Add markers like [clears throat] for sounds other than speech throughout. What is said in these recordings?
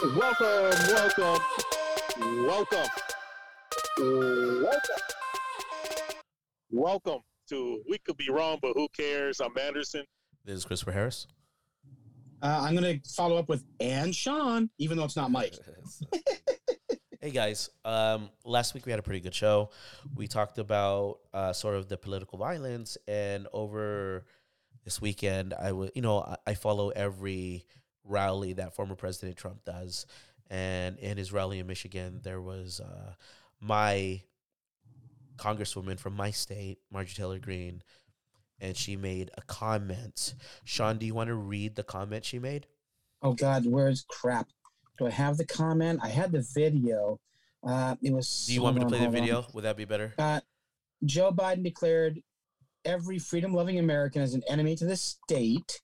Welcome, welcome, welcome, welcome, welcome to We Could Be Wrong, but Who Cares? I'm Anderson. This is Christopher Harris. Uh, I'm going to follow up with and Sean, even though it's not Mike. [laughs] hey guys, um, last week we had a pretty good show. We talked about uh, sort of the political violence, and over this weekend, I would, you know, I, I follow every rally that former President Trump does, and in his rally in Michigan, there was uh, my congresswoman from my state, Marjorie Taylor Greene, and she made a comment. Sean, do you want to read the comment she made? Oh God, where's crap? Do I have the comment? I had the video. Uh, it was. Do you want me to play the video? Would that be better? Uh, Joe Biden declared every freedom-loving American as an enemy to the state,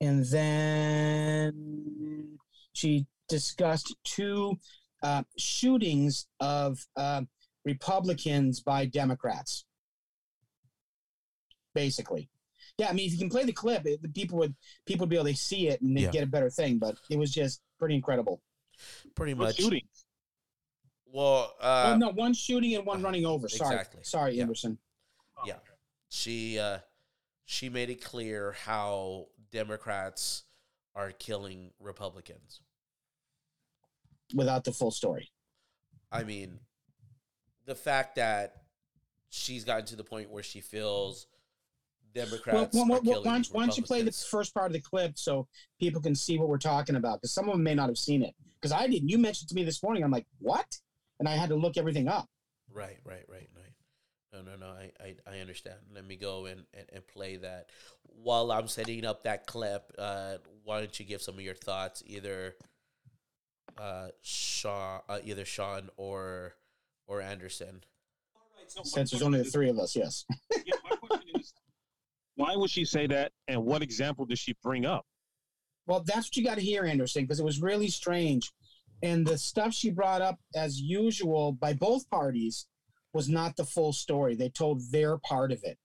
and then she discussed two uh, shootings of uh, Republicans by Democrats. Basically, yeah. I mean, if you can play the clip, it, the people would people would be able to see it and they'd Yeah. get a better thing. But it was just pretty incredible. Pretty much. shooting? Well, uh, oh no, one shooting and one uh, running over. Sorry, exactly. sorry, Yeah. Anderson. yeah, she uh, she made it clear how Democrats are killing Republicans. Without the full story. I mean, the fact that she's gotten to the point where she feels Democrats well, well, well, why, don't, why don't you play the first part of the clip so people can see what we're talking about? Because some of them may not have seen it. Because I didn't. You mentioned to me this morning. I'm like, what? And I had to look everything up. Right, right, right, right. No, no, no. I, I, I understand. Let me go and, and, and play that. While I'm setting up that clip, uh, why don't you give some of your thoughts, either uh, Sean, uh, either Sean or or Anderson. Since there's only the three of us, yes. [laughs] Yeah, my question is, why would she say that, and what example did she bring up? Well, that's what you got to hear, Anderson, because it was really strange. And the stuff she brought up, as usual, by both parties, was not the full story. They told their part of it.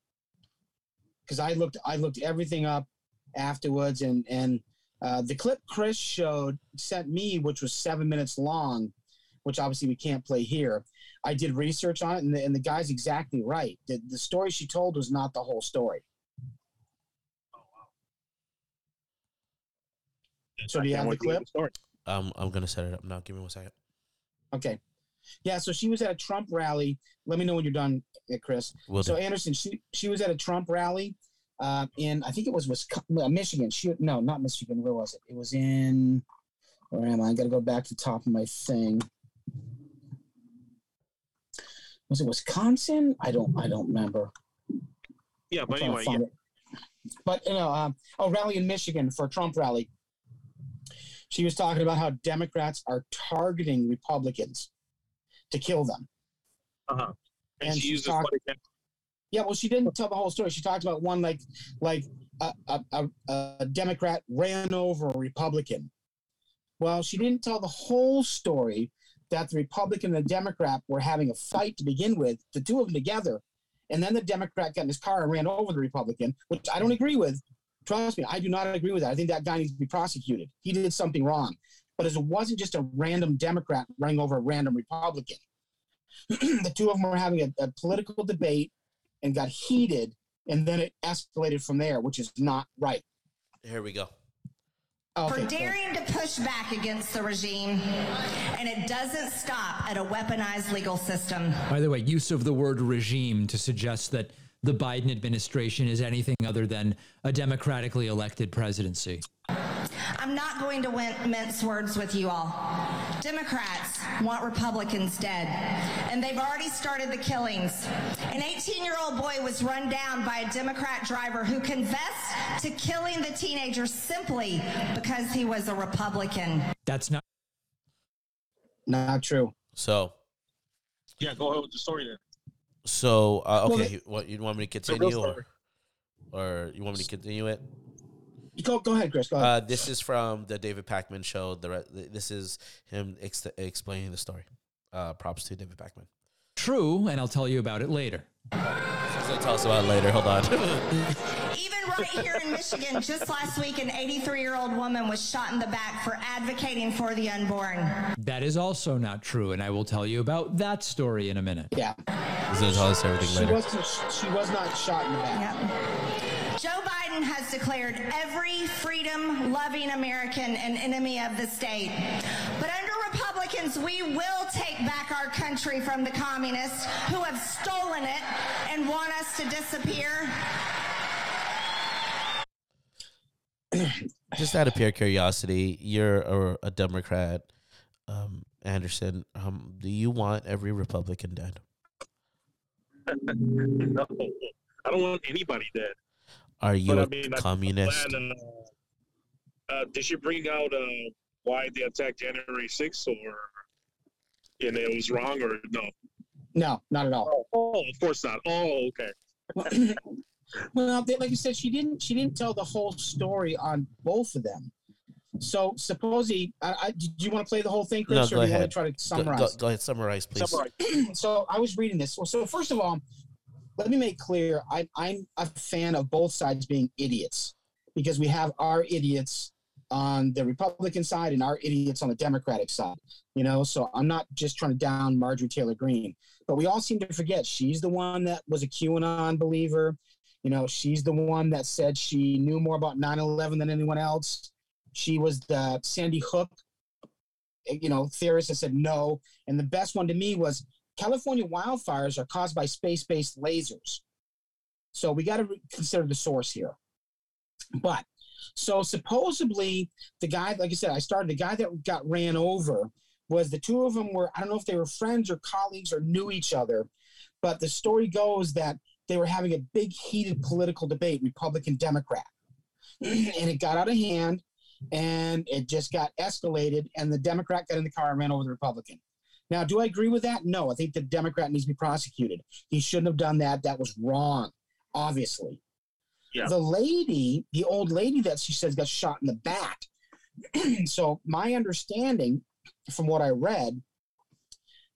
Because I looked, I looked everything up afterwards, and and uh, the clip Chris showed sent me, which was seven minutes long, which obviously we can't play here. I did research on it, and the, and the guy's exactly right. The, the story she told was not the whole story. Oh, wow. So do you have the wait to hear clip? story. Um, I'm gonna set it up now. Give me one second. Okay. Yeah, so she was at a Trump rally. Let me know when you're done, uh, Chris. Will So do. Anderson, she she was at a Trump rally uh, in I think it was Wisconsin, Michigan. She no, not Michigan. Where was it? It was in where am I? I got to go back to the top of my thing. Was it Wisconsin? I don't I don't remember. Yeah, but anyway, yeah. But you know, um, a rally in Michigan for a Trump rally. She was talking about how Democrats are targeting Republicans to kill them. uh-huh. and, and she she's uses talk- what example? Yeah, well, she didn't tell the whole story. She talked about one like like a, a, a Democrat ran over a Republican. Well, she didn't tell the whole story that the Republican and the Democrat were having a fight to begin with, the two of them together, and then the Democrat got in his car and ran over the Republican, which I don't agree with. Trust me, I do not agree with that. I think that guy needs to be prosecuted. He did something wrong. But it wasn't just a random Democrat running over a random Republican. [clears throat] the two of them were having a, a political debate and got heated, and then it escalated from there, which is not right. Here we go. Okay, for daring to push back against the regime, and it doesn't stop at a weaponized legal system. By the way, use of the word regime to suggest that the Biden administration is anything other than a democratically elected presidency. I'm not going to win- mince words with you all. Democrats want Republicans dead, and they've already started the killings. An 18 year old boy was run down by a Democrat driver who confessed to killing the teenager simply because he was a Republican. That's not not true. So, Yeah, go ahead with the story then. so uh, Well, okay. what you want me to continue, or, or you want me to continue it? Go, go ahead, Chris. Go ahead. Uh, this is from the David Pakman show. The re- this is him ex- explaining the story. Uh, props to David Pakman. true, and I'll tell you about it later. She's gonna tell us about it later. Hold on. [laughs] Even right here in Michigan, just last week, an 83 year old woman was shot in the back for advocating for the unborn. That is also not true, and I will tell you about that story in a minute. Yeah, He's gonna tell us everything she later. wasn't. She was not shot in the back. Yep. Joe Biden has declared every freedom loving American an enemy of the state. But under Republicans, we will take back our country from the communists who have stolen it and want us to disappear. [clears throat] Just out of pure curiosity, you're a, a Democrat, um, Anderson. Um, do you want every Republican dead? [laughs] no, I don't want anybody dead. Are you But I a mean, I- communist? Plan, uh, uh, did she bring out uh, why they attacked January 6th, or and it was wrong, or no? No, not at all. Oh, of course not. Oh, okay. [coughs] well, they, like I said, she didn't. She didn't tell the whole story on both of them. So supposedly, I, I, did you want to play the whole thing, Chris, No, or go do you want ahead. to try to Go, summarize? go, go ahead, summarize, please. Summarize. so I was reading this. Well, so first of all, let me make clear I, I'm a fan of both sides being idiots because we have our idiots on the Republican side and our idiots on the Democratic side. You know, so I'm not just trying to down Marjorie Taylor Greene, but we all seem to forget she's the one that was a QAnon believer. You know, she's the one that said she knew more about 9 11 than anyone else. She was the Sandy Hook, you know, theorist that said no. And the best one to me was California wildfires are caused by space based lasers. So we got to re- consider the source here. But so supposedly the guy, like I said, I started the guy that got ran over was the two of them were, I don't know if they were friends or colleagues or knew each other, but the story goes that they were having a big heated political debate, Republican Democrat. [clears throat] and it got out of hand and it just got escalated, and the Democrat got in the car and ran over the Republican. Now, do I agree with that? No, I think the Democrat needs to be prosecuted. He shouldn't have done that. That was wrong, obviously. Yeah. The lady, the old lady that she says got shot in the back. [clears throat] so, my understanding from what I read,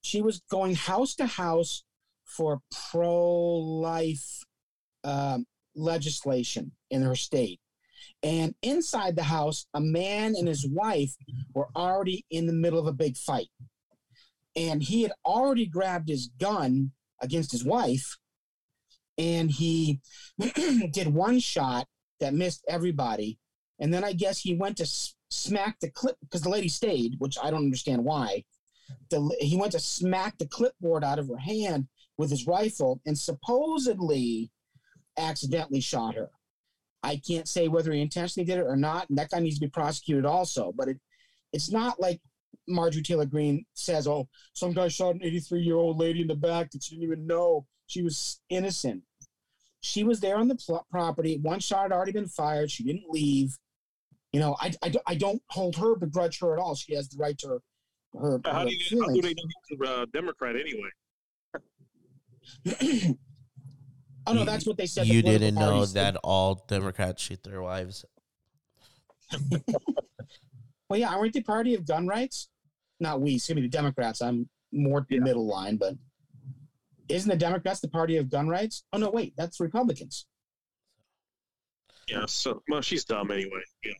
she was going house to house for pro life um, legislation in her state. And inside the house, a man and his wife were already in the middle of a big fight and he had already grabbed his gun against his wife and he [clears throat] did one shot that missed everybody. And then i guess he went to s- smack the clip because the lady stayed which i don't understand why. The, he went to smack the clipboard out of her hand with his rifle and supposedly accidentally shot her. I can't say whether he intentionally did it or not and that guy needs to be prosecuted also but it it's not like Marjorie Taylor Greene says, "Oh, some guy shot an 83 year old lady in the back that she didn't even know she was innocent." She was there on the pl- property. One shot had already been fired. She didn't leave. You know, I, I, I don't hold her, begrudge her at all. She has the right to her. her, How her do, you, how do they know he's a uh, Democrat anyway? [clears throat] oh no, You- that's what they said. You political didn't know parties- that all Democrats shoot their wives. [laughs] Well, yeah, aren't they party of gun rights? Not we. Excuse me, the Democrats. I'm more Yeah. middle line, but isn't the Democrats the party of gun rights? Oh no, wait, that's Republicans. Yeah. So, well, she's dumb anyway. Yeah.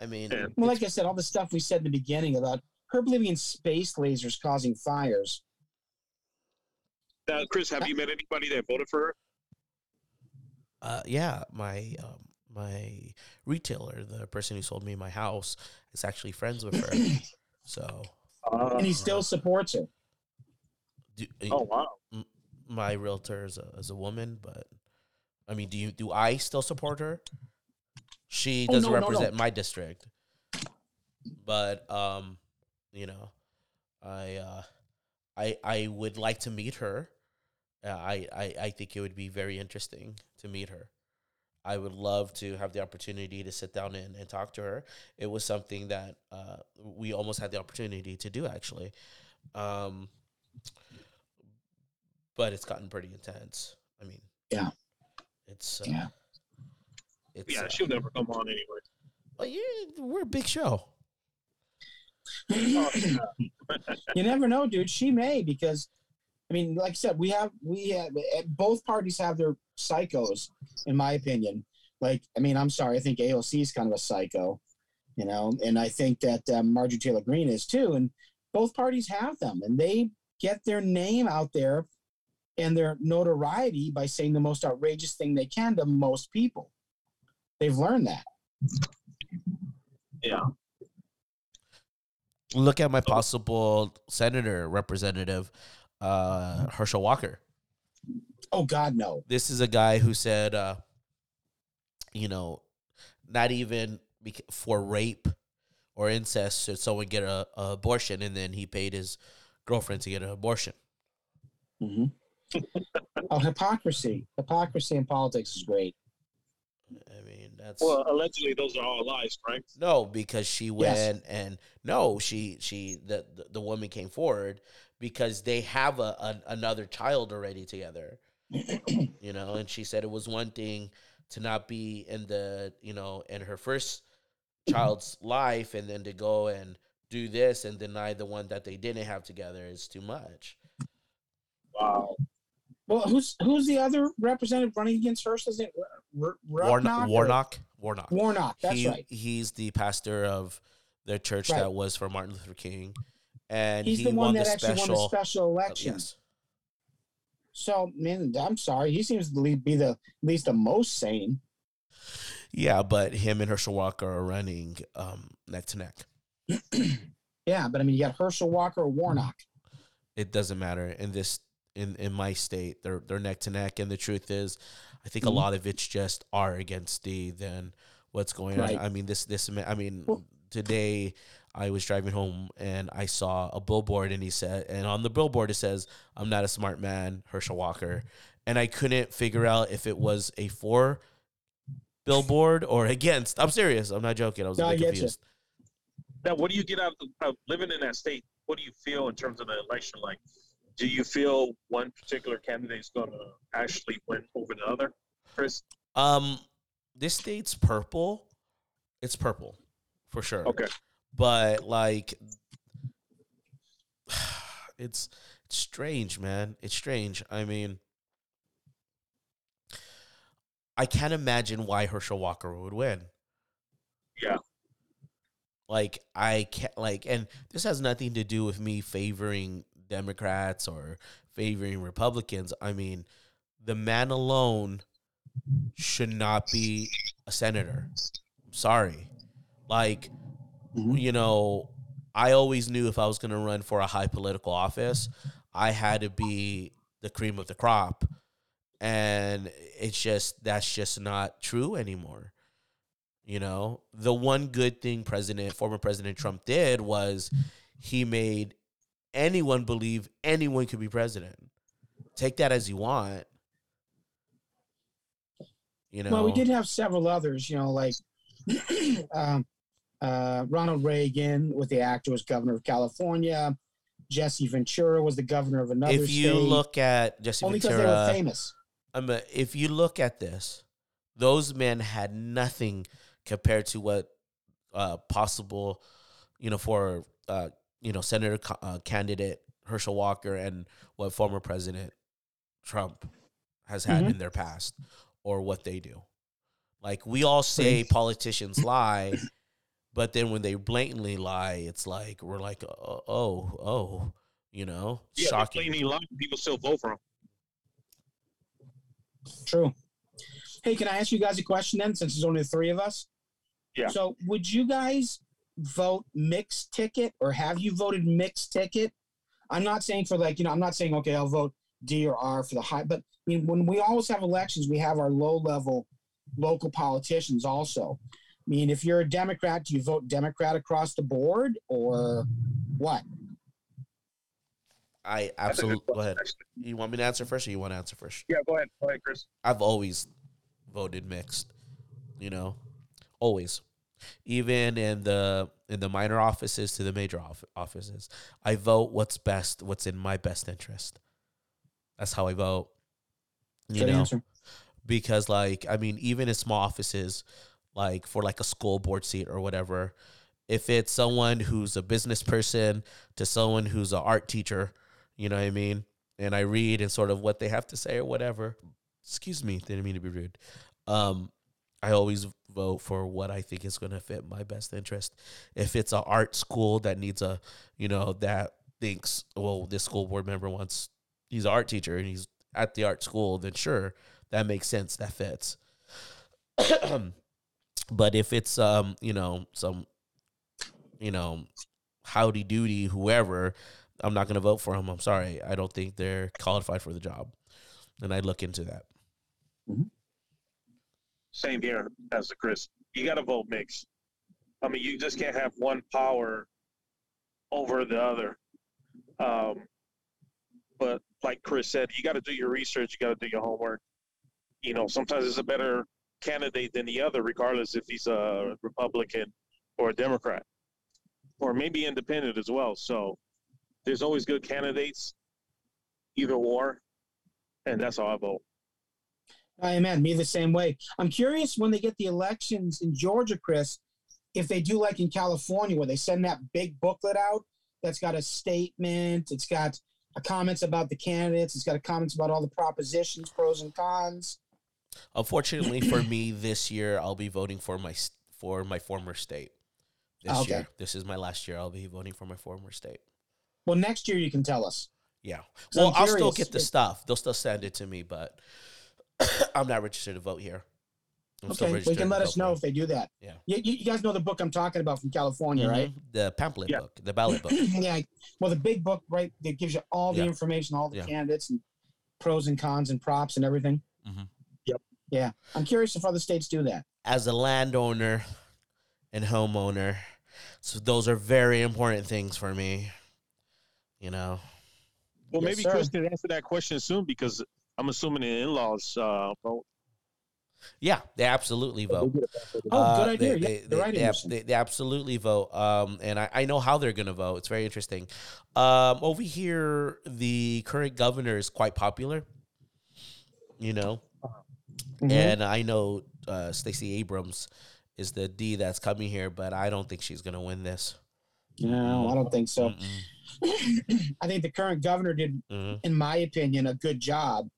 I mean, Yeah. Well, like I said, all the stuff we said in the beginning about her believing in space lasers causing fires. Now, Chris, have you met anybody that voted for her? uh, yeah, my um, my retailer, the person who sold me my house, is actually friends with her. [coughs] so, and he still supports her. do, oh wow. my realtor is a, is a woman, but I mean, do you do I still support her? She Oh, doesn't no, no, no. represent my district, but um, you know, I uh, I I would like to meet her. Uh, I, I I think it would be very interesting to meet her. I would love to have the opportunity to sit down and, and talk to her. It was something that uh, we almost had the opportunity to do actually. Um, but it's gotten pretty intense. I mean, Yeah. it's uh, Yeah. it's Yeah, uh, she'll never come on anyway. well, yeah, we're a big show. [laughs] you never know, dude. She may because I mean, like I said, we have we have both parties have their psychos, in my opinion. Like, I mean, I'm sorry, I think AOC is kind of a psycho, you know, and I think that um, Marjorie Taylor Greene is too, and both parties have them, and they get their name out there and their notoriety by saying the most outrageous thing they can to most people. They've learned that. Yeah. Look at my possible senator representative, uh, Herschel Walker. Oh God, no. This is a guy who said, uh, you know, not even for rape or incest should someone get a, a abortion, and then he paid his girlfriend to get an abortion. hmm [laughs] oh, hypocrisy. Hypocrisy in politics is great. I mean, that's Well, allegedly those are all lies, right? no because she Yes. went and no, she she the, the the woman came forward because they have a, a another child already together. [clears throat] you know, and she said it was one thing to not be in the you know in her first child's life and then to go and do this and deny the one that they didn't have together is too much. Wow. Well, who's who's the other representative running against her? Is it R- R- Warnock, or- Warnock, Warnock. Warnock. That's he, right. He's the pastor of the church Right. that was for Martin Luther King, and He's he the one that the actually special. won the special uh, election. yes, So, man, I'm sorry. He seems to be the at least the most sane. yeah, but him and Herschel Walker are running um, neck to neck. [clears throat] Yeah, but I mean, you got Herschel Walker or Warnock. It doesn't matter in this in in my state. They're they're neck to neck, and the truth is, I think Mhm. a lot of it's just R against D than what's going Right. on. I mean, this this I mean Well- today. I was driving home and I saw a billboard and he said and on the billboard it says I'm not a smart man Herschel Walker and I couldn't figure out if it was a for billboard or against I'm serious I'm not joking I was No, a I bit get you. confused Now, what do you get out of, of living in that state? What do you feel in terms of the election? Like, do you feel one particular candidate is going to actually win over the other? Chris? um this state's purple it's purple for sure Okay. But like [sighs] it's it's strange man. It's strange. I mean i can't imagine why herschel walker would win. Yeah. like i can't like and this has nothing to do with me favoring democrats or favoring republicans. I mean the man alone should not be a senator. Sorry. Like Mhm. you know i always knew if i was going to run for a high political office i had to be the cream of the crop. And it's just that's just not true anymore. You know the one good thing president former president trump did was he made anyone believe anyone could be president. Take that as you want. You know Well, we did have several others, you know, like [clears throat] um, uh, Ronald Reagan with the actor was governor of California. Jesse Ventura was the governor of another if you state. look at Jesse only because they were Ventura, famous. I mean, if you look at this, those men had nothing compared to what uh, possible, you know, for uh, you know Senator uh, candidate Herschel Walker and what former President Trump has had Mhm. in their past or what they do. Like we all say politicians lie, but then when they blatantly lie, it's like we're like, oh, oh, oh you know, Yeah, shocking. they're lying. People still vote for him. True. Hey, can I ask you guys a question then, since there's only three of us? Yeah. So, would you guys vote mixed ticket, or have you voted mixed ticket? I'm not saying for like you know, I'm not saying okay, I'll vote D or R for the high, but I mean, when we always have elections, we have our low level local politicians also. I mean, if you're a Democrat, do you vote Democrat across the board, or what? I That's a good absolutely go ahead. You want me to answer first, or you want to answer first? Yeah, go ahead. Go ahead, Chris. I've always voted mixed. You know, always. Even in the in the minor offices to the major off- offices, I vote what's best, what's in my best interest. That's how I vote. You Good know, answer. because like I mean, even in small offices, like for like a school board seat or whatever, if it's someone who's a business person to someone who's an art teacher, you know what I mean. and I read and sort of what they have to say or whatever. Excuse me, didn't mean to be rude. Um, I always vote for what I think is going to fit my best interest. If it's an art school that needs a, you know, that thinks, well, this school board member wants, he's an art teacher and he's at the art school, then sure, that makes sense. That fits. [clears throat] but if it's, um, you know, some, you know, howdy doody, whoever, I'm not going to vote for them. I'm sorry. I don't think they're qualified for the job. And I look into that. Same here as the Chris. You got to vote mix. I mean, you just can't have one power over the other. Um, but like Chris said, you got to do your research. You got to do your homework. You know, sometimes it's a better candidate than the other, regardless if he's a Republican or a Democrat, or maybe independent as well. So there's always good candidates, either or, and that's how I vote. Amen. Me the same way. I'm curious when they get the elections in Georgia, Chris, if they do like in California, where they send that big booklet out that's got a statement, it's got comments about the candidates, it's got a comments about all the propositions, pros and cons. Unfortunately for [clears throat] me, this year I'll be voting for my for my former state. This Okay. year, this is my last year. I'll be voting for my former state. Well, next year you can tell us. Yeah. Well, I'll still get the stuff. They'll still send it to me, but [coughs] I'm not registered to vote here. I'm Okay, we registered can let us know if they do that. Yeah. You, you, guys know the book I'm talking about from California, right? Mhm. The pamphlet Yeah. book, the ballot book. [coughs] yeah. Well, the big book, right, that gives you all the Yeah. information, all the Yeah. candidates and pros and cons and props and everything. Mhm. Yep. Yeah. I'm curious if other states do that. As a landowner and homeowner, so those are very important things for me. You know. Well, Yes, maybe sir. Chris can answer that question soon because I'm assuming the in-laws uh, vote. Yeah, they absolutely vote. Oh, Uh, good idea. They, yeah, they, they, right, they, ab- Anderson. they, they absolutely vote. Um, and I, I know how they're going to vote. It's very interesting. Um, over here, the current governor is quite popular. You know, Mhm. and I know uh, Stacey Abrams is the D that's coming here, but I don't think she's going to win this. No, I don't think so. [laughs] I think the current governor did, Mhm. in my opinion, a good job.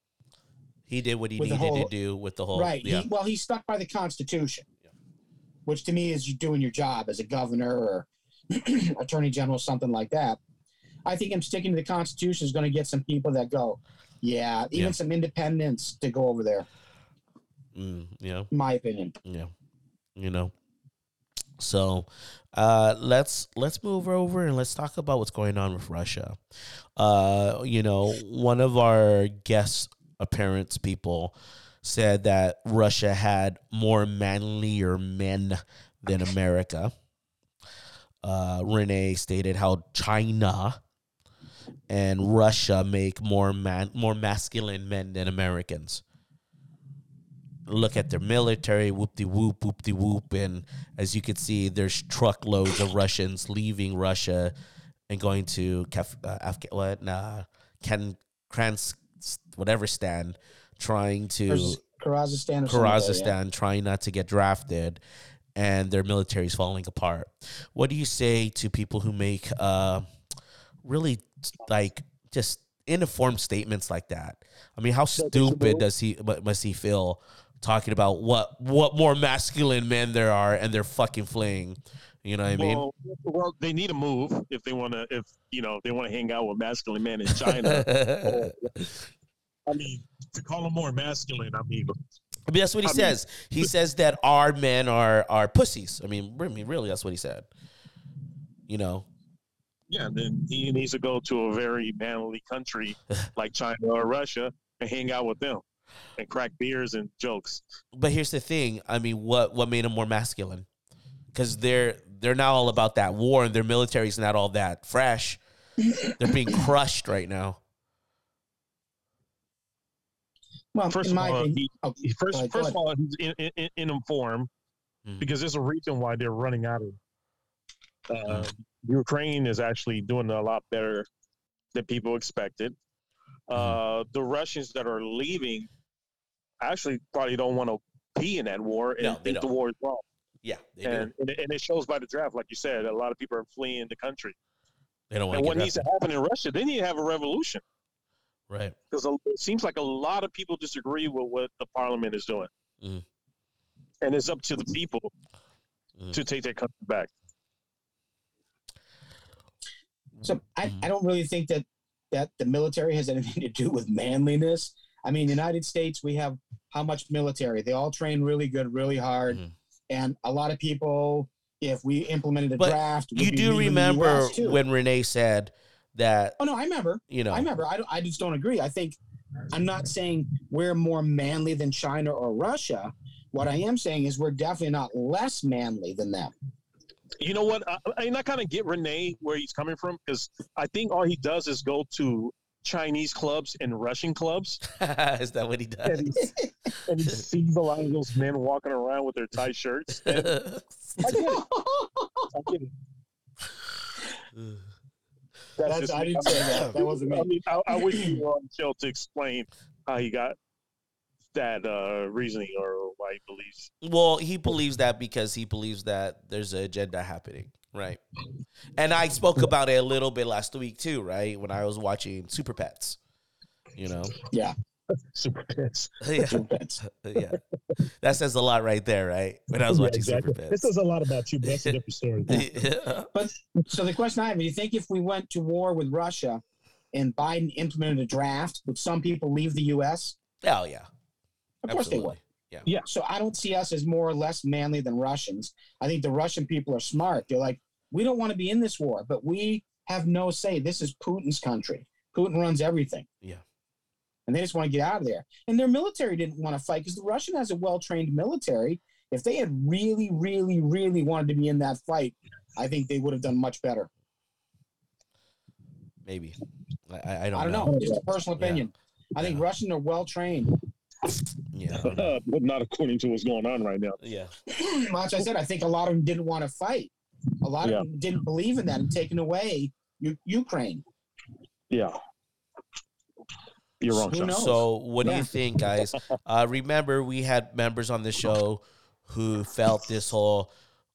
He did what he needed whole- to do with the whole. right. Yeah. He, well, he stuck by the Constitution, Yeah. which to me is you doing your job as a governor or [clears throat] attorney general, something like that. I think him sticking to the Constitution is going to get some people that go, yeah, even Yeah. some independents to go over there, Mm, yeah. my opinion. Yeah. You know. So uh let's let's move over and let's talk about what's going on with Russia. Uh you know, one of our guest appearance people said that Russia had more manlier men than America. Uh Renee stated how China and Russia make more man more masculine men than Americans look at their military, whoop de whoop, whoop de whoop, and as you can see, there's truckloads of Russians leaving Russia and going to Kaf- uh, Afga- what nah, Kan Krans whatever stand, trying to There's Kazakhstan or something like that, yeah. Trying not to get drafted, and their military is falling apart. What do you say to people who make uh, really like just informed statements like that? I mean, how stupid does he must he feel talking about what what more masculine men there are and they're fucking fleeing? You know what I mean? Well, well, they need to move if they want to. If you know, they want to hang out with masculine men in [laughs] China. I mean, to call them more masculine, I mean, I mean, that's what he I mean- says. he says that our men are are pussies. I mean, I mean, really, that's what he said. You know, yeah. Then he needs to go to a very manly country [laughs] like China or Russia and hang out with them and crack beers and jokes. but here's the thing. I mean, what what made them more masculine? Because they're they're not all about that war, and their military's not all that fresh. They're being [laughs] crushed right now. Well, First of all, opinion, he, oh, first, go ahead, first of all, he's in, in, in informed Mhm. because there's a reason why they're running out of. Uh, Ukraine is actually doing a lot better than people expected. Uh, the Russians that are leaving actually probably don't want to be in that war and No, they think the don't. war is wrong. Yeah, they do. And, and, it- and it shows by the draft, like you said, a lot of people are fleeing the country. They don't want And to what needs to happen in Russia, they need to have a revolution. Right. because it seems like a lot of people disagree with what the parliament is doing, Mhm. and it's up to the people Mhm. to take their country back. So I. I don't really think that that the military has anything to do with manliness. I mean, United States, we have how much military? They all train really good, really hard, Mhm. and a lot of people. If we implemented a But draft, You do remember when Renee said that, Oh no, I remember. you know, I remember. I, I just don't agree. I think I'm not saying we're more manly than China or Russia. What I am saying is we're definitely not less manly than them. You know what? I, and I kind of get Renee where he's coming from because I think all he does is go to Chinese clubs and Russian clubs, [laughs] is that what he does? and he, and he [laughs] sees a lot of those men walking around with their tight shirts. [laughs] I get it. I get it. That's, That's, I didn't say that. That wasn't I me. mean, I, I wish you were on show to explain how he got that uh, reasoning or why he believes. well, he believes that because he believes that there's an agenda happening, right? And I spoke about it a little bit last week too, right? When I was watching Super Pets, you know, Yeah. [laughs] Super pits. [laughs] yeah, [laughs] yeah, that says a lot right there, right? When I was watching Super Pets. This says a lot about you. but That's a different story. Yeah. So the question I have: Do you think if we went to war with Russia and Biden implemented a draft, would some people leave the U.S.? Oh yeah, Of course they would. Absolutely. So I don't see us as more or less manly than Russians. I think the Russian people are smart. They're like, we don't want to be in this war, but we have no say. This is Putin's country. Putin runs everything. Yeah. And they just want to get out of there. And their military didn't want to fight because the Russian has a well trained military. If they had really, really, really wanted to be in that fight, I think they would have done much better. Maybe. I- I, don't, I don't know. Just a personal Yeah. opinion. I think Yeah. Russians are well trained. Yeah. I don't know. [laughs] but not according to what's going on right now. Yeah. Like I said, I think a lot of them didn't want to fight. A lot Yeah. of them didn't believe in that and taking away U- Ukraine. Yeah. You're wrong, Who knows? So, what do you think, guys? Uh, remember, we had members on the show who felt this whole,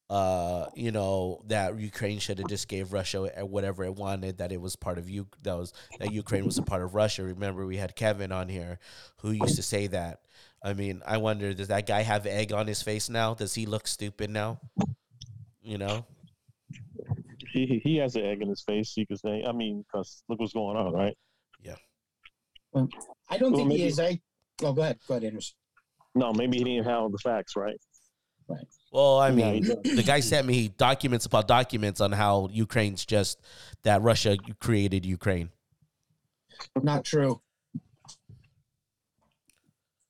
uh, you know, that Ukraine should have just gave Russia whatever it wanted. That it was part of you. That was that Ukraine was a part of Russia. Remember, we had Kevin on here who used to say that. I mean, I wonder, does that guy have egg on his face now? Does he look stupid now? You know. He, he- he has an egg in his face, you could say. I mean, because look what's going on, right? Yeah. I don't Well, think he is. I oh, go ahead, go ahead, Anderson. No, maybe he didn't have the facts, right? Well, I mean, he the guy sent me documents upon documents on how Ukraine's just that Russia created Ukraine. Not true.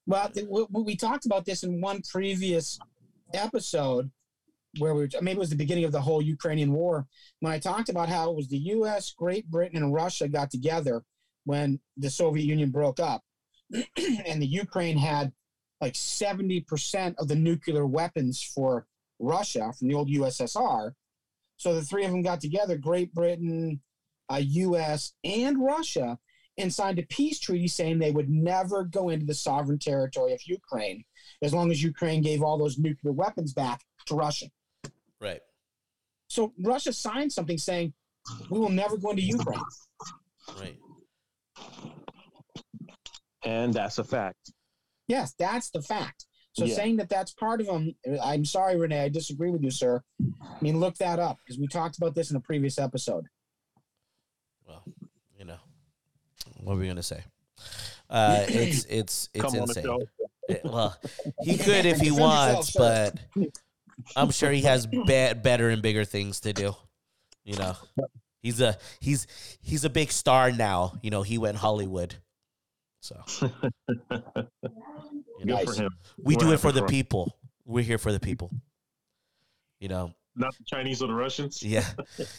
Well, th- we, we talked about this in one previous episode where we were, maybe it was the beginning of the whole Ukrainian war when I talked about how it was the U.S., Great Britain, and Russia got together when the Soviet Union broke up, [clears throat] and the Ukraine had like seventy percent of the nuclear weapons for Russia from the old USSR. So the three of them got together, Great Britain, uh, U.S., and Russia, and signed a peace treaty saying they would never go into the sovereign territory of Ukraine as long as Ukraine gave all those nuclear weapons back to Russia. Right. So Russia signed something saying we will never go into Ukraine. Right. And that's a fact. Yes, that's the fact. So Yeah. saying that that's part of them, I'm sorry, Renee, I disagree with you, sir. I mean, look that up because we talked about this in a previous episode. Well, you know, what are we gonna say? Uh, [laughs] it's it's it's Come insane. show. Eh, well, he [laughs] could if he wants, yourself, but I'm sure he has be- better and bigger things to do. You know, he's a he's he's a big star now. You know, he went Hollywood, so [laughs] you Good know, for him. we We're do it for the for him. people. We're here for the people. You know, Not the Chinese or the Russians. yeah,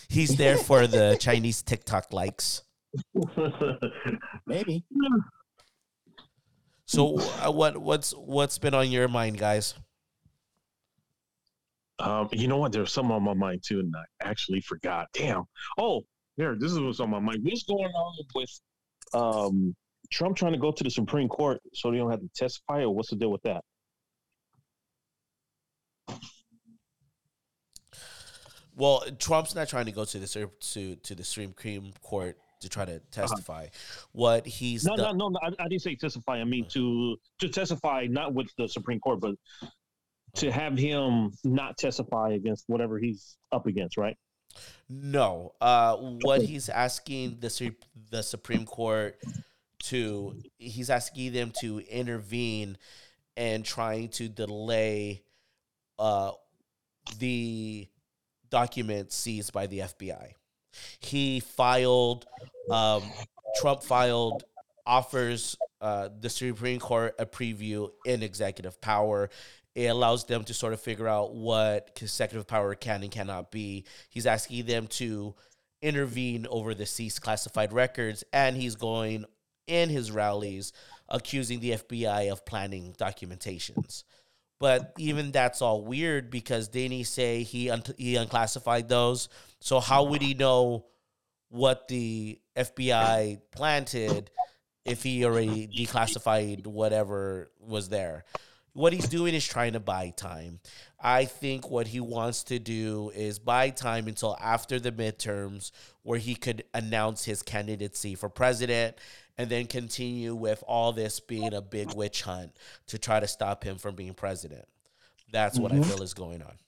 he's there for the [laughs] Chinese TikTok likes. Maybe. So, uh, what what's what's been on your mind, guys? um, you know what? There's some on my mind too, and I actually forgot. Damn. Oh, here, this is what's on my mind. What's going on with um, Trump trying to go to the Supreme Court so they don't have to testify, or what's the deal with that? Well, Trump's not trying to go to the to to the Supreme Court to try to testify. What he's No, no, done- no, no. I, I didn't say testify. I mean to to testify not with the Supreme Court, but to have him not testify against whatever he's up against, right? No, uh, what he's asking the the Supreme Court to he's asking them to intervene and trying to delay uh, the documents seized by the FBI. He filed, um, Trump filed offers uh, the Supreme Court a preview in executive power. It allows them to sort of figure out what consecutive power can and cannot be. He's asking them to intervene over the seized classified records, and he's going in his rallies accusing the FBI of planning documentations. But even that's all weird because he say he un- he unclassified those? So how would he know what the FBI planted if he already declassified whatever was there? What he's doing is trying to buy time. I think what he wants to do is buy time until after the midterms where he could announce his candidacy for president and then continue with all this being a big witch hunt to try to stop him from being president. That's what I Mhm. feel is going on.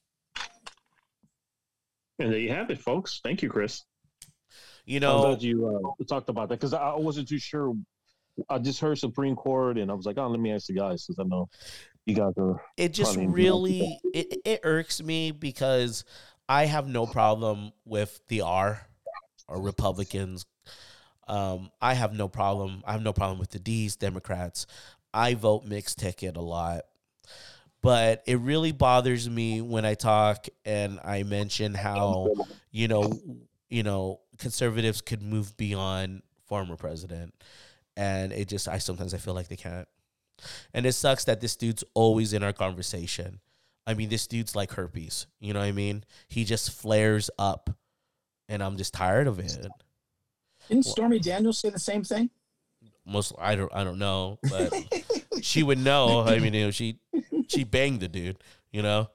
And there you have it, folks. Thank you, Chris. You I'm know, glad you uh, talked about that because I I wasn't too sure. I just heard Supreme Court, and I was like, "Oh, let me ask the guys," because I know you guys are. it just really it, it irks me because I have no problem with the R or Republicans. Um, I have no problem. I have no problem with the D's, Democrats. I vote mixed ticket a lot. But it really bothers me when I talk and I mention how, you know, you know, conservatives could move beyond former president. And it just I sometimes I feel like they can't. And it sucks that this dude's always in our conversation. I mean, this dude's like herpes. You know what I mean? He just flares up. And I'm just tired of it. Didn't Stormy Daniels say the same thing? Most I don't I don't know, but [laughs] she would know. I mean, you know, she she banged the dude, you know?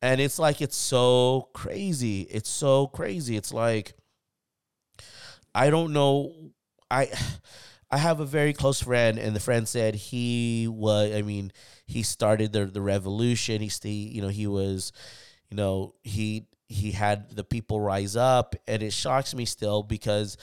And it's like it's so crazy. It's so crazy. It's like I don't know. I I have a very close friend, and the friend said he was. I mean, he started the the revolution. He st- you know he was, you know he he had the people rise up, and it shocks me still because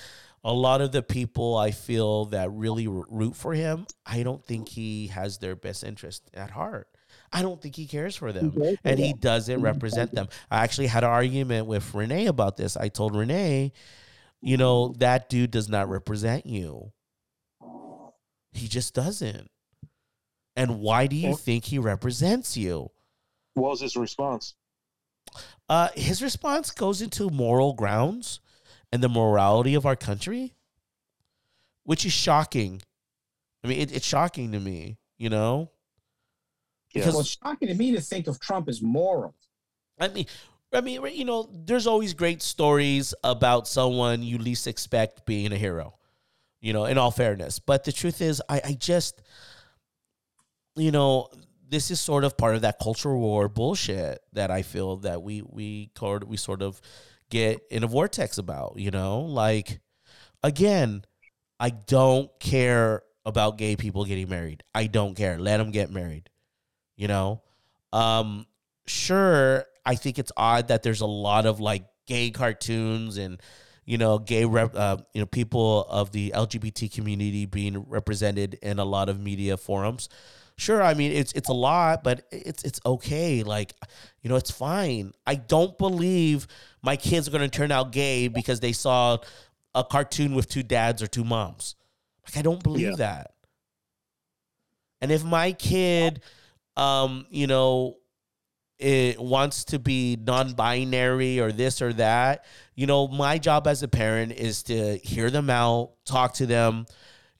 a lot of the people I feel that really root for him, I don't think he has their best interest at heart. I don't think he cares for them and he doesn't represent them. I actually had an argument with Renee about this. I told Renee, you know, that dude does not represent you. He just doesn't. And why do you think he represents you? What was his response? Uh, his response goes into moral grounds and the morality of our country, which is shocking. I mean, it, it's shocking to me, you know? Yeah. Because Well, it's shocking to me to think of Trump as moral. I mean, I mean, you know, there's always great stories about someone you least expect being a hero. You know, in all fairness, but the truth is, I, I just, you know, this is sort of part of that cultural war bullshit that I feel that we we we sort of get in a vortex about. You know, like again, I don't care about gay people getting married. I don't care. Let them get married. You know, um, sure. I think it's odd that there's a lot of like gay cartoons and you know gay rep, uh, you know people of the LGBT community being represented in a lot of media forums. Sure, I mean it's it's a lot, but it's it's okay. Like, you know, it's fine. I don't believe my kids are going to turn out gay because they saw a cartoon with two dads or two moms. Like, I don't believe Yeah. that. And if my kid, um, you know, it wants to be non-binary or this or that, you know, my job as a parent is to hear them out, talk to them,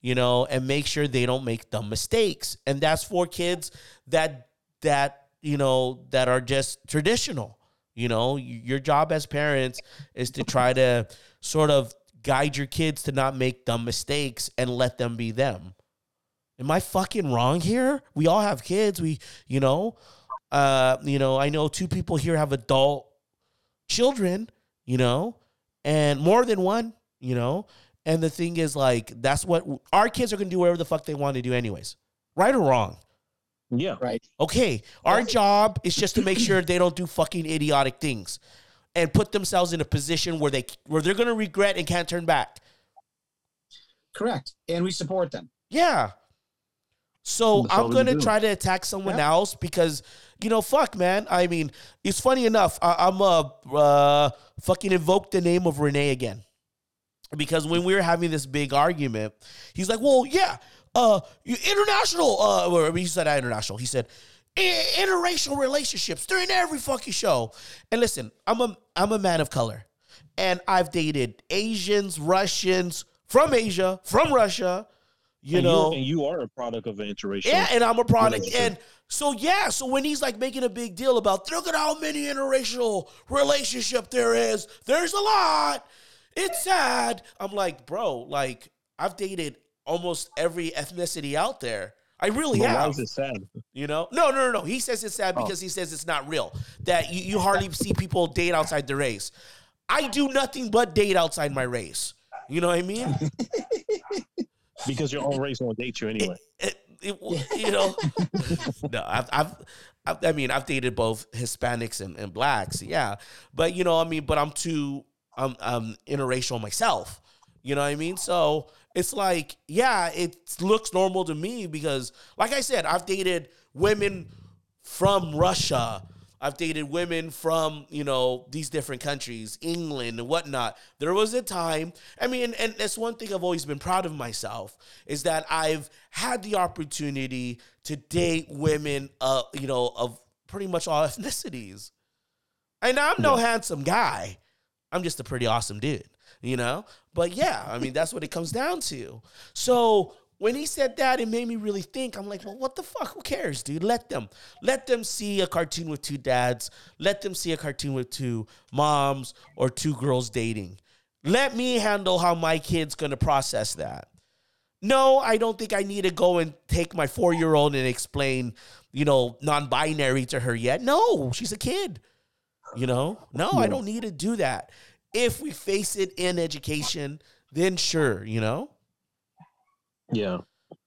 you know, and make sure they don't make dumb mistakes. And that's for kids that that you know that are just traditional. You know, your job as parents is to try to sort of guide your kids to not make dumb mistakes and let them be them. Am I fucking wrong here? We all have kids. We, you know, uh, you know, I know two people here have adult children, you know, and more than one, you know, And the thing is, like, that's what our kids are gonna do whatever the fuck they want to do, anyways. Right or wrong? Yeah. Right. Okay, our job is just to make sure they don't do fucking idiotic things and put themselves in a position where they where they're gonna regret and can't turn back. Correct. And we support them. Yeah. So I'm gonna try to attack someone Yeah. else because you know, fuck, man. I mean, it's funny enough. I, I'm a uh, fucking invoke the name of Renee again because when we were having this big argument, he's like, "Well, yeah, uh, international." Uh, or he said international. He said "I- interracial relationships. They're in every fucking show. And listen, I'm a I'm a man of color, and I've dated Asians, Russians from Asia, from Russia. You and know, you, and you are a product of an interracial. yeah, and I'm a product. And so yeah, so when he's like making a big deal about look at how many interracial relationship there is, there's a lot. It's sad. I'm like, bro, like I've dated almost every ethnicity out there. I really But why have. is it sad? You know? No, no, no, no. He says it's sad Oh. because he says it's not real. That you, you hardly see people date outside their race. I do nothing but date outside my race. You know what I mean? [laughs] Because your own race won't date you anyway. it, it, you know, [laughs] no, I've, I've, I've, I mean, I've dated both Hispanics and, and blacks, yeah, but you know, I mean, but I'm too, I'm, I'm interracial myself, you know what I mean? So it's like, yeah, it looks normal to me because, like I said, I've dated women from Russia. I've dated women from, you know, these different countries, England and whatnot. There was a time, I mean, and that's one thing I've always been proud of myself is that I've had the opportunity to date women, uh, you know, of pretty much all [laughs] ethnicities. And I'm no handsome guy. I'm just a pretty awesome dude, you know? But yeah, I mean, that's what it comes down to. So when he said that, it made me really think. I'm like, well, what the fuck? Who cares, dude? Let them. Let them see a cartoon with two dads. Let them see a cartoon with two moms or two girls dating. Let me handle how my kid's gonna process that. No, I don't think I need to go and take my four year old and explain, you know, non binary to her yet. No, she's a kid. You know, no, I don't need to do that. If we face it in education, then sure, you know? Yeah.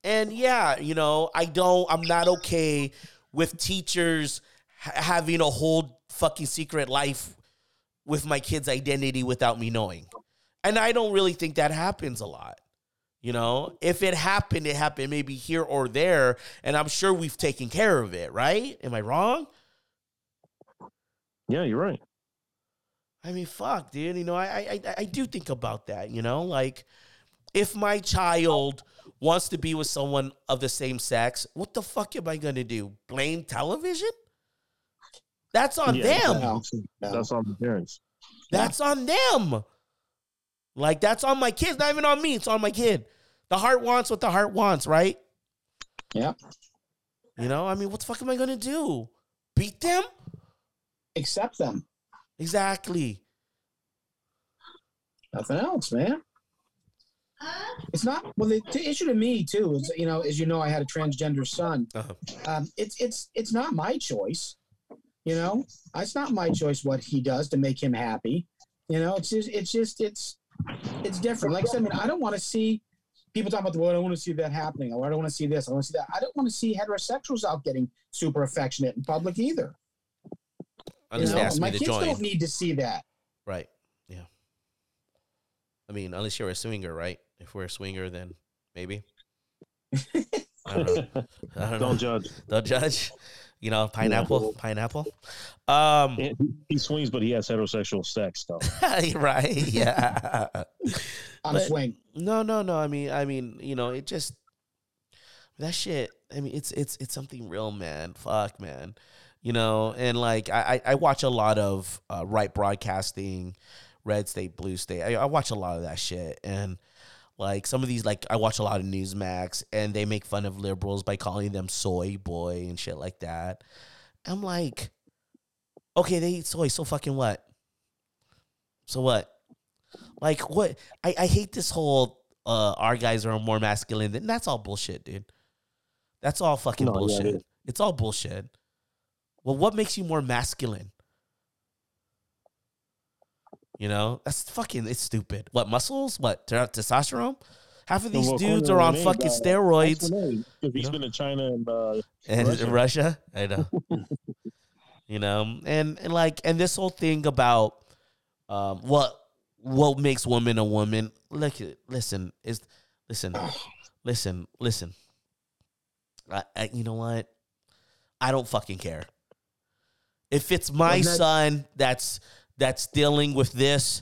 And yeah, you know, I don't, I'm not okay with teachers ha- having a whole fucking secret life with my kid's identity without me knowing. And I don't really think that happens a lot. You know, if it happened, it happened maybe here or there. And I'm sure we've taken care of it, right? Am I wrong? Yeah, you're right. I mean, fuck, dude. You know, I, I I- I do think about that. You know, like if my child wants to be with someone of the same sex, what the fuck am I gonna do? Blame television? That's on Yeah, them. That's, on the parents. That's on them. Like that's on my kids, not even on me. It's on my kid. The heart wants what the heart wants, right? Yeah. You know, I mean, what the fuck am I gonna do? Beat them? Accept them. Exactly. Nothing else, man. It's not well. The, the issue to me too is, you know, as you know, I had a transgender son. Uh-huh. Um, it's it's it's not my choice. You know, it's not my choice what he does to make him happy. You know, it's just it's just it's it's different. Like I said, I mean, I don't want to see people talking about the well, I don't want to see that happening, or I don't want to see this, I want to see that. I don't want to see heterosexuals out getting super affectionate in public either. Unless you they know, ask my me to kids join. don't need to see that. Right. Yeah. I mean, unless you're a swinger, right? If we're a swinger, then maybe. I don't know. [laughs] I don't, Don't know. judge. Don't judge. You know, pineapple, pineapple. Um, He, he swings, but he has heterosexual sex, though. [laughs] right. Yeah. On a But- swing. No, no, no. I mean, I mean, you know, it just that shit. I mean, it's it's it's something real, man. Fuck, man. You know, and like I I watch a lot of uh, right broadcasting, red state, blue state. I, I watch a lot of that shit, and like some of these, like I watch a lot of Newsmax, and they make fun of liberals by calling them soy boy and shit like that. I'm like, okay, they eat soy, so fucking what? So what? Like what? I, I hate this whole uh our guys are more masculine than that's all bullshit, dude. That's all fucking No, bullshit. is. it's all bullshit. Well, what makes you more masculine? You know, that's fucking. It's stupid. What muscles? What te- testosterone? Half of these Well, dudes are on fucking steroids. That's Renee, 'cause he's know? been in China and uh, and Russia. Russia. I know. [laughs] you know, and and like and this whole thing about um what what makes woman a woman. Look, listen, is listen, listen, listen. I, I, you know what? I don't fucking care. If it's my that- son that's that's dealing with this,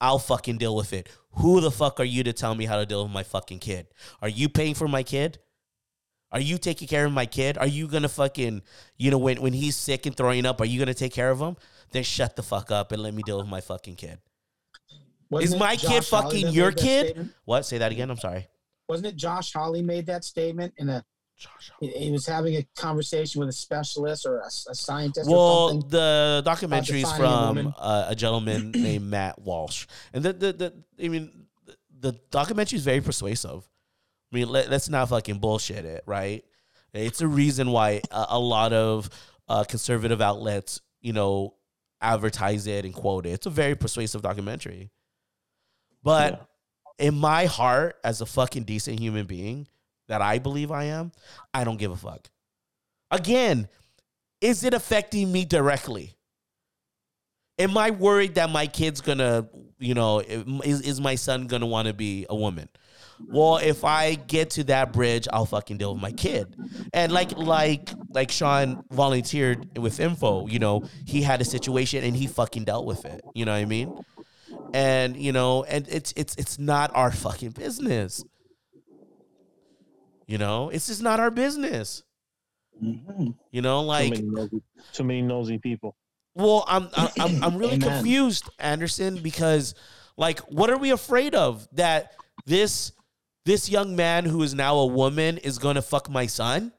I'll fucking deal with it. Who the fuck are you to tell me how to deal with my fucking kid? Are you paying for my kid? Are you taking care of my kid? Are you gonna fucking, you know, when when he's sick and throwing up, are you gonna take care of him? Then shut the fuck up and let me deal with my fucking kid. Wasn't Is my kid Josh Hawley fucking your kid? statement? What? Say that again. I'm sorry. Wasn't it Josh Hawley made that statement in a? He, he was having a conversation with a specialist or a, a scientist or Well, something. the documentary is defining a from uh, a gentleman [clears throat] named Matt Walsh, and the the, the I mean, the documentary is very persuasive. I mean, let, let's not fucking bullshit it, right? It's a reason why a, a lot of uh, conservative outlets, you know, advertise it and quote it. It's a very persuasive documentary. But in my heart, as a fucking decent human being that I believe I am, I don't give a fuck. Again, is it affecting me directly? Am I worried that my kid's gonna, you know, is, is my son gonna want to be a woman? Well, if I get to that bridge, I'll fucking deal with my kid. And like like like Sean volunteered with info, you know, he had a situation and he fucking dealt with it. You know what I mean? And you know, and it's it's it's not our fucking business. You know, it's just not our business. Mhm. You know, too, like many nosy, too many nosy people. well, I'm I'm I'm, I'm really Amen. confused, Anderson, because like, what are we afraid of that this this young man who is now a woman is gonna fuck my son?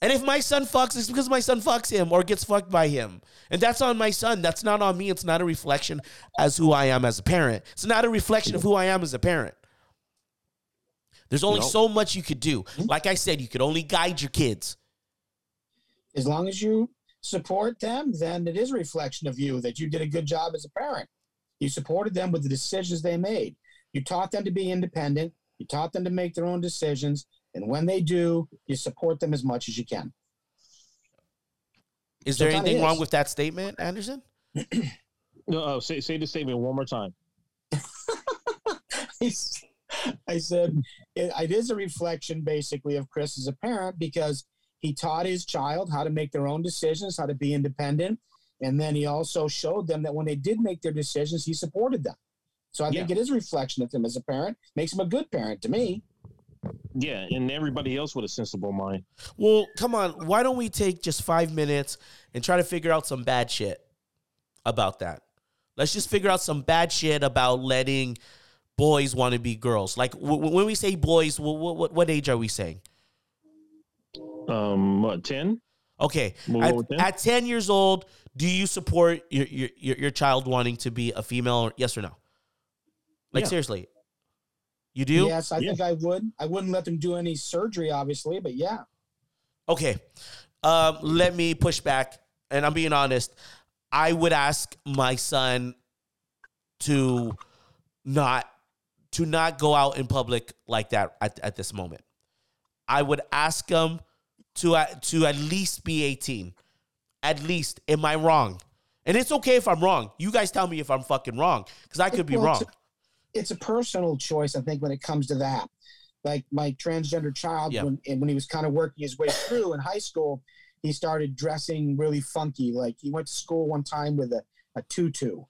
And if my son fucks, it's because my son fucks him or gets fucked by him. And that's on my son. That's not on me. It's not a reflection as who I am as a parent. It's not a reflection of who I am as a parent. There's only No. so much you could do. Like I said, you could only guide your kids. As long as you support them, then it is a reflection of you that you did a good job as a parent. You supported them with the decisions they made. You taught them to be independent. You taught them to make their own decisions. And when they do, you support them as much as you can. Is there Sometimes it anything wrong with that statement, Anderson? [clears throat] No, uh, say say the statement one more time. [laughs] [laughs] I s- I said it, it is a reflection basically of Chris as a parent because he taught his child how to make their own decisions, how to be independent. And then he also showed them that when they did make their decisions, he supported them. So I think it is a reflection of him as a parent, makes him a good parent to me. Yeah, and everybody else with a sensible mind. Well, come on. Why don't we take just five minutes and try to figure out some bad shit about that? Let's just figure out some bad shit about letting boys want to be girls. Like w- w- when we say boys, w- w- what what age are we saying? Um, what ten? Okay, at, 10? at ten years old, do you support your your your, your child wanting to be a female? Or, yes or no? Like Yeah. seriously, you do? Yes, I Yeah. think I would. I wouldn't let them do any surgery, obviously, but yeah. Okay. Um, let me push back. And I'm being honest. I would ask my son to not to not go out in public like that at, at this moment. I would ask him to uh, to at least be 18. At least. Am I wrong? And it's okay if I'm wrong. You guys tell me if I'm fucking wrong because I could be Well, wrong. it's it's a personal choice, I think, when it comes to that. Like my transgender child, Yeah. when when he was kind of working his way through in high school, he started dressing really funky. Like he went to school one time with a, a tutu.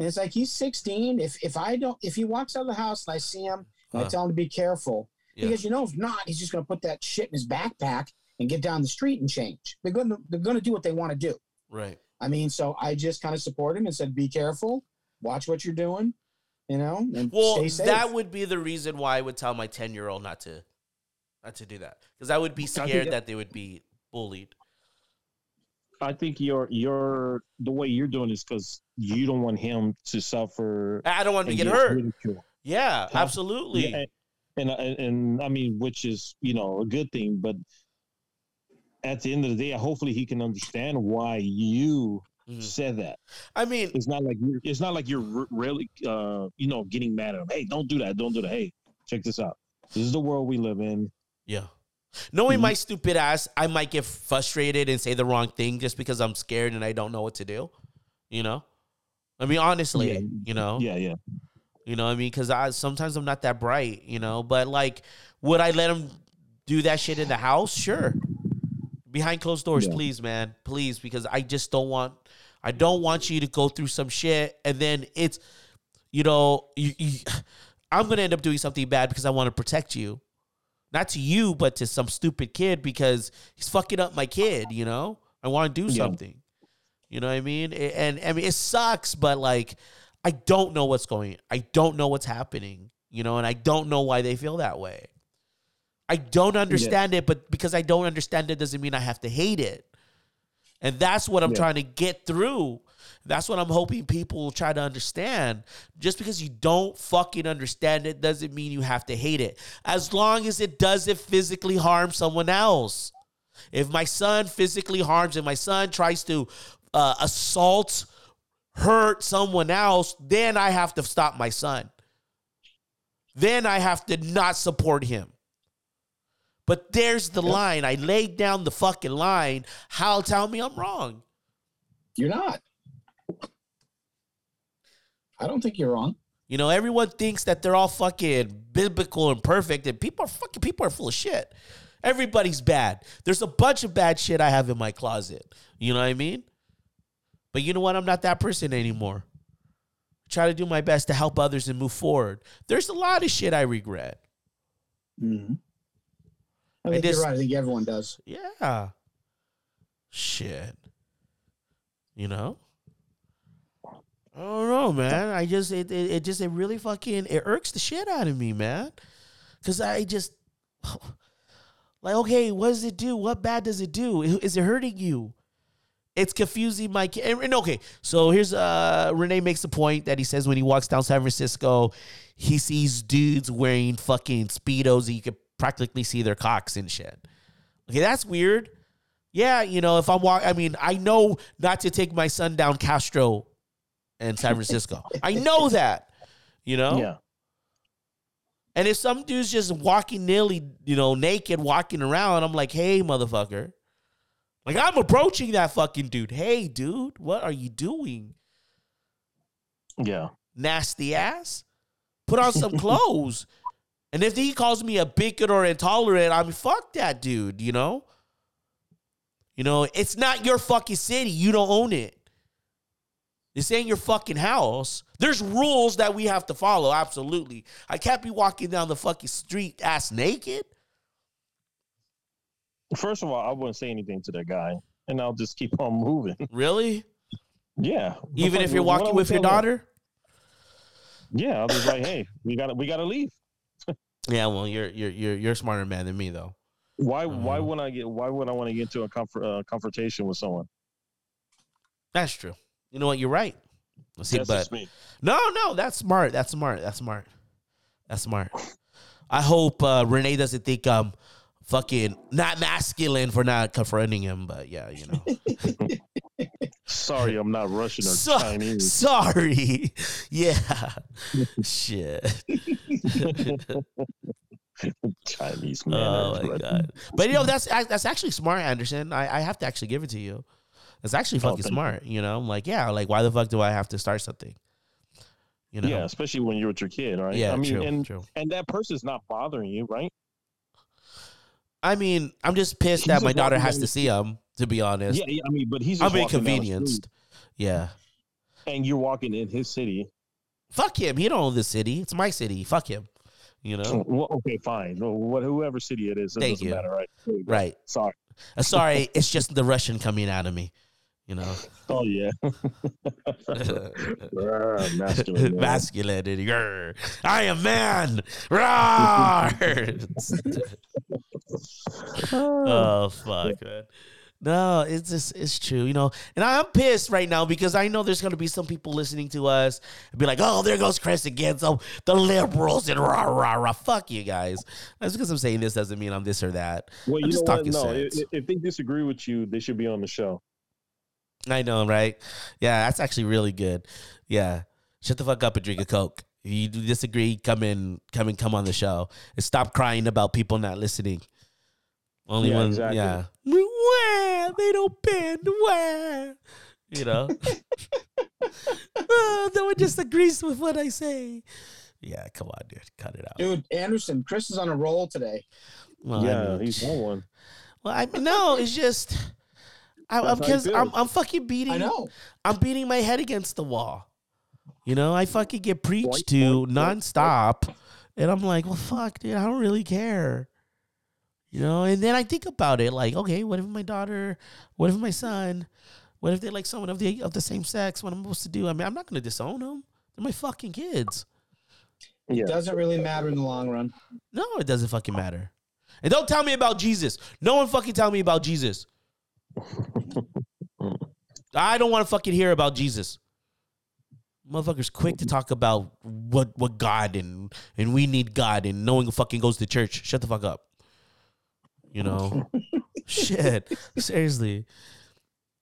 And it's like he's 16. If if I don't if he walks out of the house and I see him and I tell him to be careful, Yeah. because you know if not, he's just gonna put that shit in his backpack and get down the street and change. They're gonna they're gonna do what they want to do. Right. I mean, so I just kind of support him and said, be careful, watch what you're doing, you know, and Well, stay safe. that would be the reason why I would tell my ten year old not to, not to do that, because I would be scared that they would be bullied. I think your your the way you're doing is because you don't want him to suffer I don't want him to get get hurt. ridiculed. Yeah, absolutely. Yeah, and, and and I mean, which is you know a good thing, but at the end of the day, hopefully he can understand why you Mhm. said that. I mean, It's not like you're, it's not like you're re- really, uh, you know, getting mad at him. Hey, don't do that. Don't do that. Hey, check this out. This is the world we live in. Yeah. Knowing Mhm. my stupid ass, I might get frustrated and say the wrong thing just because I'm scared and I don't know what to do. You know? I mean, honestly, Yeah. you know? Yeah, yeah. You know what I mean? Because I sometimes I'm not that bright, you know? But like, would I let him do that shit in the house? Sure. Behind closed doors, Yeah. please, man. Please, because I just don't want I don't want you to go through some shit and then it's you know, you, you [sighs] I'm gonna end up doing something bad because I want to protect you. Not to you, but to some stupid kid because he's fucking up my kid, you know? I want to do Yeah. something. You know what I mean? A- And I mean it sucks, but like I don't know what's going I don't know what's happening, you know, and I don't know why they feel that way. I don't understand it, but because I don't understand it doesn't mean I have to hate it. And that's what I'm Yeah. trying to get through. That's what I'm hoping people will try to understand. Just because you don't fucking understand it doesn't mean you have to hate it. As long as it doesn't physically harm someone else. If my son physically harms and my son tries to uh, assault, hurt someone else, then I have to stop my son. Then I have to not support him. But there's the line. I laid down the fucking line. How tell me I'm wrong? You're not. I don't think you're wrong. You know, everyone thinks that they're all fucking biblical and perfect, and people are fucking people are full of shit. Everybody's bad. There's a bunch of bad shit I have in my closet. You know what I mean? But you know what? I'm not that person anymore. Try to do my best to help others and move forward. There's a lot of shit I regret. Mm-hmm. I I think just- you're right. I think everyone does. Yeah. Shit. You know? I don't know, man. I just it, it, it just it really fucking it irks the shit out of me, man. Cause I just [sighs] like okay, what does it do? What bad does it do? Is it hurting you? It's confusing my kid. And, and okay, so here's uh Renee makes a point that he says when he walks down San Francisco, he sees dudes wearing fucking speedos. And you can practically see their cocks and shit. Okay, that's weird. Yeah, you know, if I'm walking, I mean, I know not to take my son down Castro and San Francisco. I know that, you know? Yeah. And if some dude's just walking nearly, you know, naked, walking around, I'm like, hey, motherfucker. Like, I'm approaching that fucking dude. Hey, dude, what are you doing? Yeah. Nasty ass. Put on some [laughs] clothes. And if he calls me a bigot or intolerant, I mean, fuck that dude, you know? You know, it's not your fucking city. You don't own it. This ain't your fucking house. There's rules that we have to follow, absolutely. I can't be walking down the fucking street ass naked. First of all, I wouldn't say anything to that guy, and I'll just keep on [laughs] moving. Really? Yeah. Even if you're walking with your would tell him- daughter? Yeah, I'll just like, hey, we gotta we gotta leave. Yeah, well, you're you're you're you're a smarter man than me though. Why why Uh-huh. would I get why would I want to get into a comfort, uh, confrontation with someone? That's true. You know what? You're right. See, That's but just me. No, no, that's smart. That's smart. That's smart. That's smart. I hope uh, Renee doesn't think I'm fucking not masculine for not confronting him, but yeah, you know. [laughs] Sorry, I'm not Russian or So- Chinese. sorry. [laughs] Yeah. [laughs] Shit. Chinese man. Oh my god. But you know that's that's actually smart, Anderson. I, I have to actually give it to you. It's actually Oh, fucking you. smart. You know, I'm like, yeah, like why the fuck do I have to start something? You know. Yeah, especially when you're with your kid, right? Yeah, I mean, true, and true. and that person's not bothering you, right? I mean, I'm just pissed He's that my daughter has to see him. To be honest, Yeah, yeah, I mean, but he's I'm just walking down the inconvenienced. Yeah. and you're walking in his city. Fuck him. He don't own this city. It's my city. Fuck him. You know. Well, okay, fine. Well, whoever city it is, it Thank doesn't you. matter, right? There you go. Right. Sorry. Uh, sorry, [laughs] it's just the Russian coming out of me. You know. Oh yeah. [laughs] Masculinity. Grr. I am man. [laughs] Oh fuck, man. No, it's just it's true, you know. And I'm pissed right now because I know there's gonna be some people listening to us and be like, "Oh, there goes Chris again." So the liberals and rah rah rah. Fuck you guys. That's because I'm saying this doesn't mean I'm this or that. Well, I'm you just know what? talking No, if, if they disagree with you, they should be on the show. I know, right? Yeah, that's actually really good. Yeah. Shut the fuck up and drink a Coke. If you disagree, come in, come and come on the show. And stop crying about people not listening. Only Yeah, one, exactly. yeah. Wah, they don't bend. Wah. You know? [laughs] [laughs] oh, no one disagrees with what I say. Yeah, come on, dude. Cut it out. Dude, Anderson, Chris is on a roll today. Well, I yeah, mean- he's on one. [laughs] well, I mean, no, it's just I, I'm That's how he because I'm. I'm fucking beating I know. I'm beating my head against the wall. You know, I fucking get preached Boink, to boink, boink, nonstop, and I'm like, well, fuck, dude, I don't really care. You know, and then I think about it, like, okay, what if my daughter, what if my son, what if they like someone of the of the same sex? What I'm supposed to do? I mean, I'm not gonna disown them. They're my fucking kids. Yeah. Doesn't really matter in the long run. No, it doesn't fucking matter. And don't tell me about Jesus. No one fucking tell me about Jesus. I don't want to fucking hear about Jesus. Motherfuckers quick to talk about what what God and and we need God and knowing one fucking goes to church. Shut the fuck up. You know? [laughs] Shit. Seriously.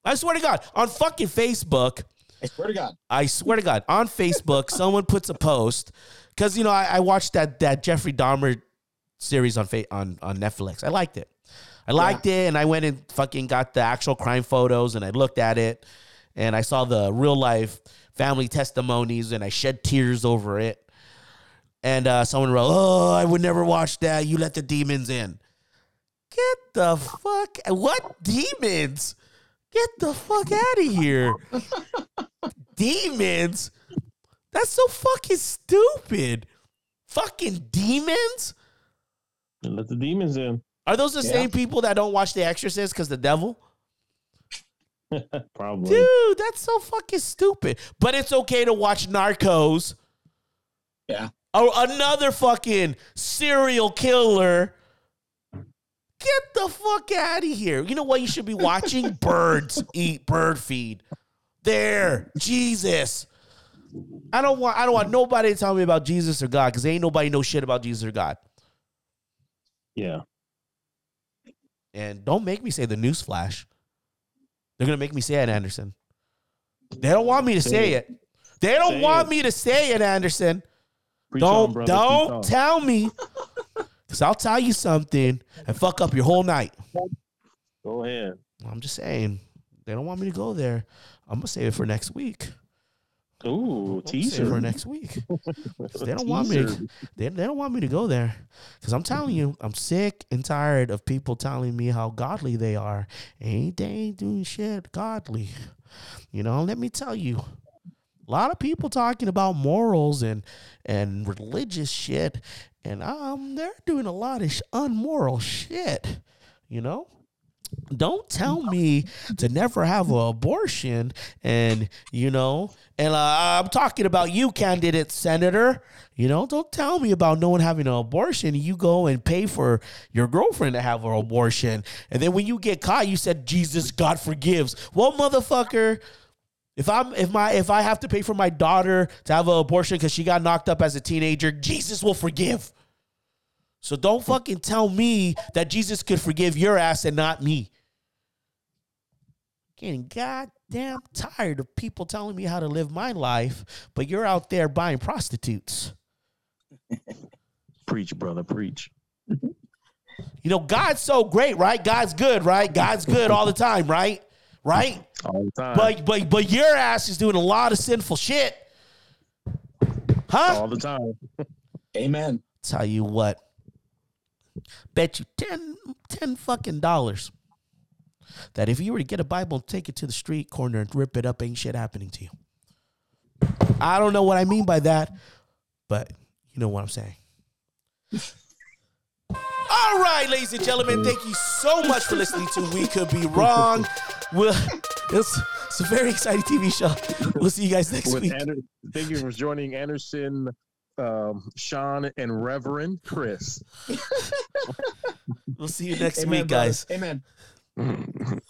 I swear to God, on fucking Facebook, I swear to God. I swear to God, on Facebook, [laughs] someone puts a post because you know I, I watched that that Jeffrey Dahmer series on fa- on on Netflix. I liked it. I liked it, and I went and fucking got the actual crime photos, and I looked at it, and I saw the real life family testimonies, and I shed tears over it. And uh, someone wrote, "Oh, I would never watch that. You let the demons in." Get the fuck! What demons? Get the fuck out of here! [laughs] demons? That's so fucking stupid. Fucking demons? And let the demons in. Are those the Yeah. same people that don't watch The Exorcist because the devil? [laughs] Probably. Dude, that's so fucking stupid. But it's okay to watch Narcos. Yeah. Or another fucking serial killer. Get the fuck out of here. You know what you should be watching? [laughs] Birds eat bird feed. There. Jesus. I don't want I don't want nobody to tell me about Jesus or God because ain't nobody know shit about Jesus or God. Yeah. And don't make me say the news flash. They're gonna make me say it, Anderson. They don't want me to say, Say it. They don't Say want it. me to say it, Anderson. Preach don't on, don't on. tell me. [laughs] Cause I'll tell you something and fuck up your whole night. Go ahead. I'm just saying. They don't want me to go there. I'm gonna save it for next week. Ooh, I'm gonna save it for next week. [laughs] They don't want me to, they, they don't want me to go there. Because i'm telling you i'm sick and tired of people telling me how godly they are. Ain't they ain't doing shit godly? You know let me tell you a lot of people talking about morals and and religious shit and um they're doing a lot of sh- unmoral shit you know don't tell me to never have an abortion and you know and uh, i'm talking about you candidate senator. You know don't tell me about no one having an abortion. You go and pay for your girlfriend to have an abortion. And then when you get caught you said jesus god forgives. Well motherfucker if i'm if my if i have to pay for my daughter to have an abortion because she got knocked up as a teenager jesus will forgive so don't fucking tell me that Jesus could forgive your ass and not me. Getting goddamn tired of people telling me how to live my life, but you're out there buying prostitutes. [laughs] Preach, brother. Preach. You know, God's so great, right? God's good, right? God's good all the time, right? Right? All the time. But but but your ass is doing a lot of sinful shit. Huh? All the time. Amen. Tell you what. Bet you 10, 10 fucking dollars that if you were to get a Bible and take it to the street corner and rip it up, ain't shit happening to you. I don't know what I mean by that, but you know what I'm saying. [laughs] All right, ladies and gentlemen, thank you so much for listening to We Could Be Wrong. We'll, it's, it's a very exciting TV show. We'll see you guys next With week. Ander- thank you for joining Anderson, um, Sean, and Reverend Chris. [laughs] We'll see you next Amen, week, brother. guys. Amen. [laughs]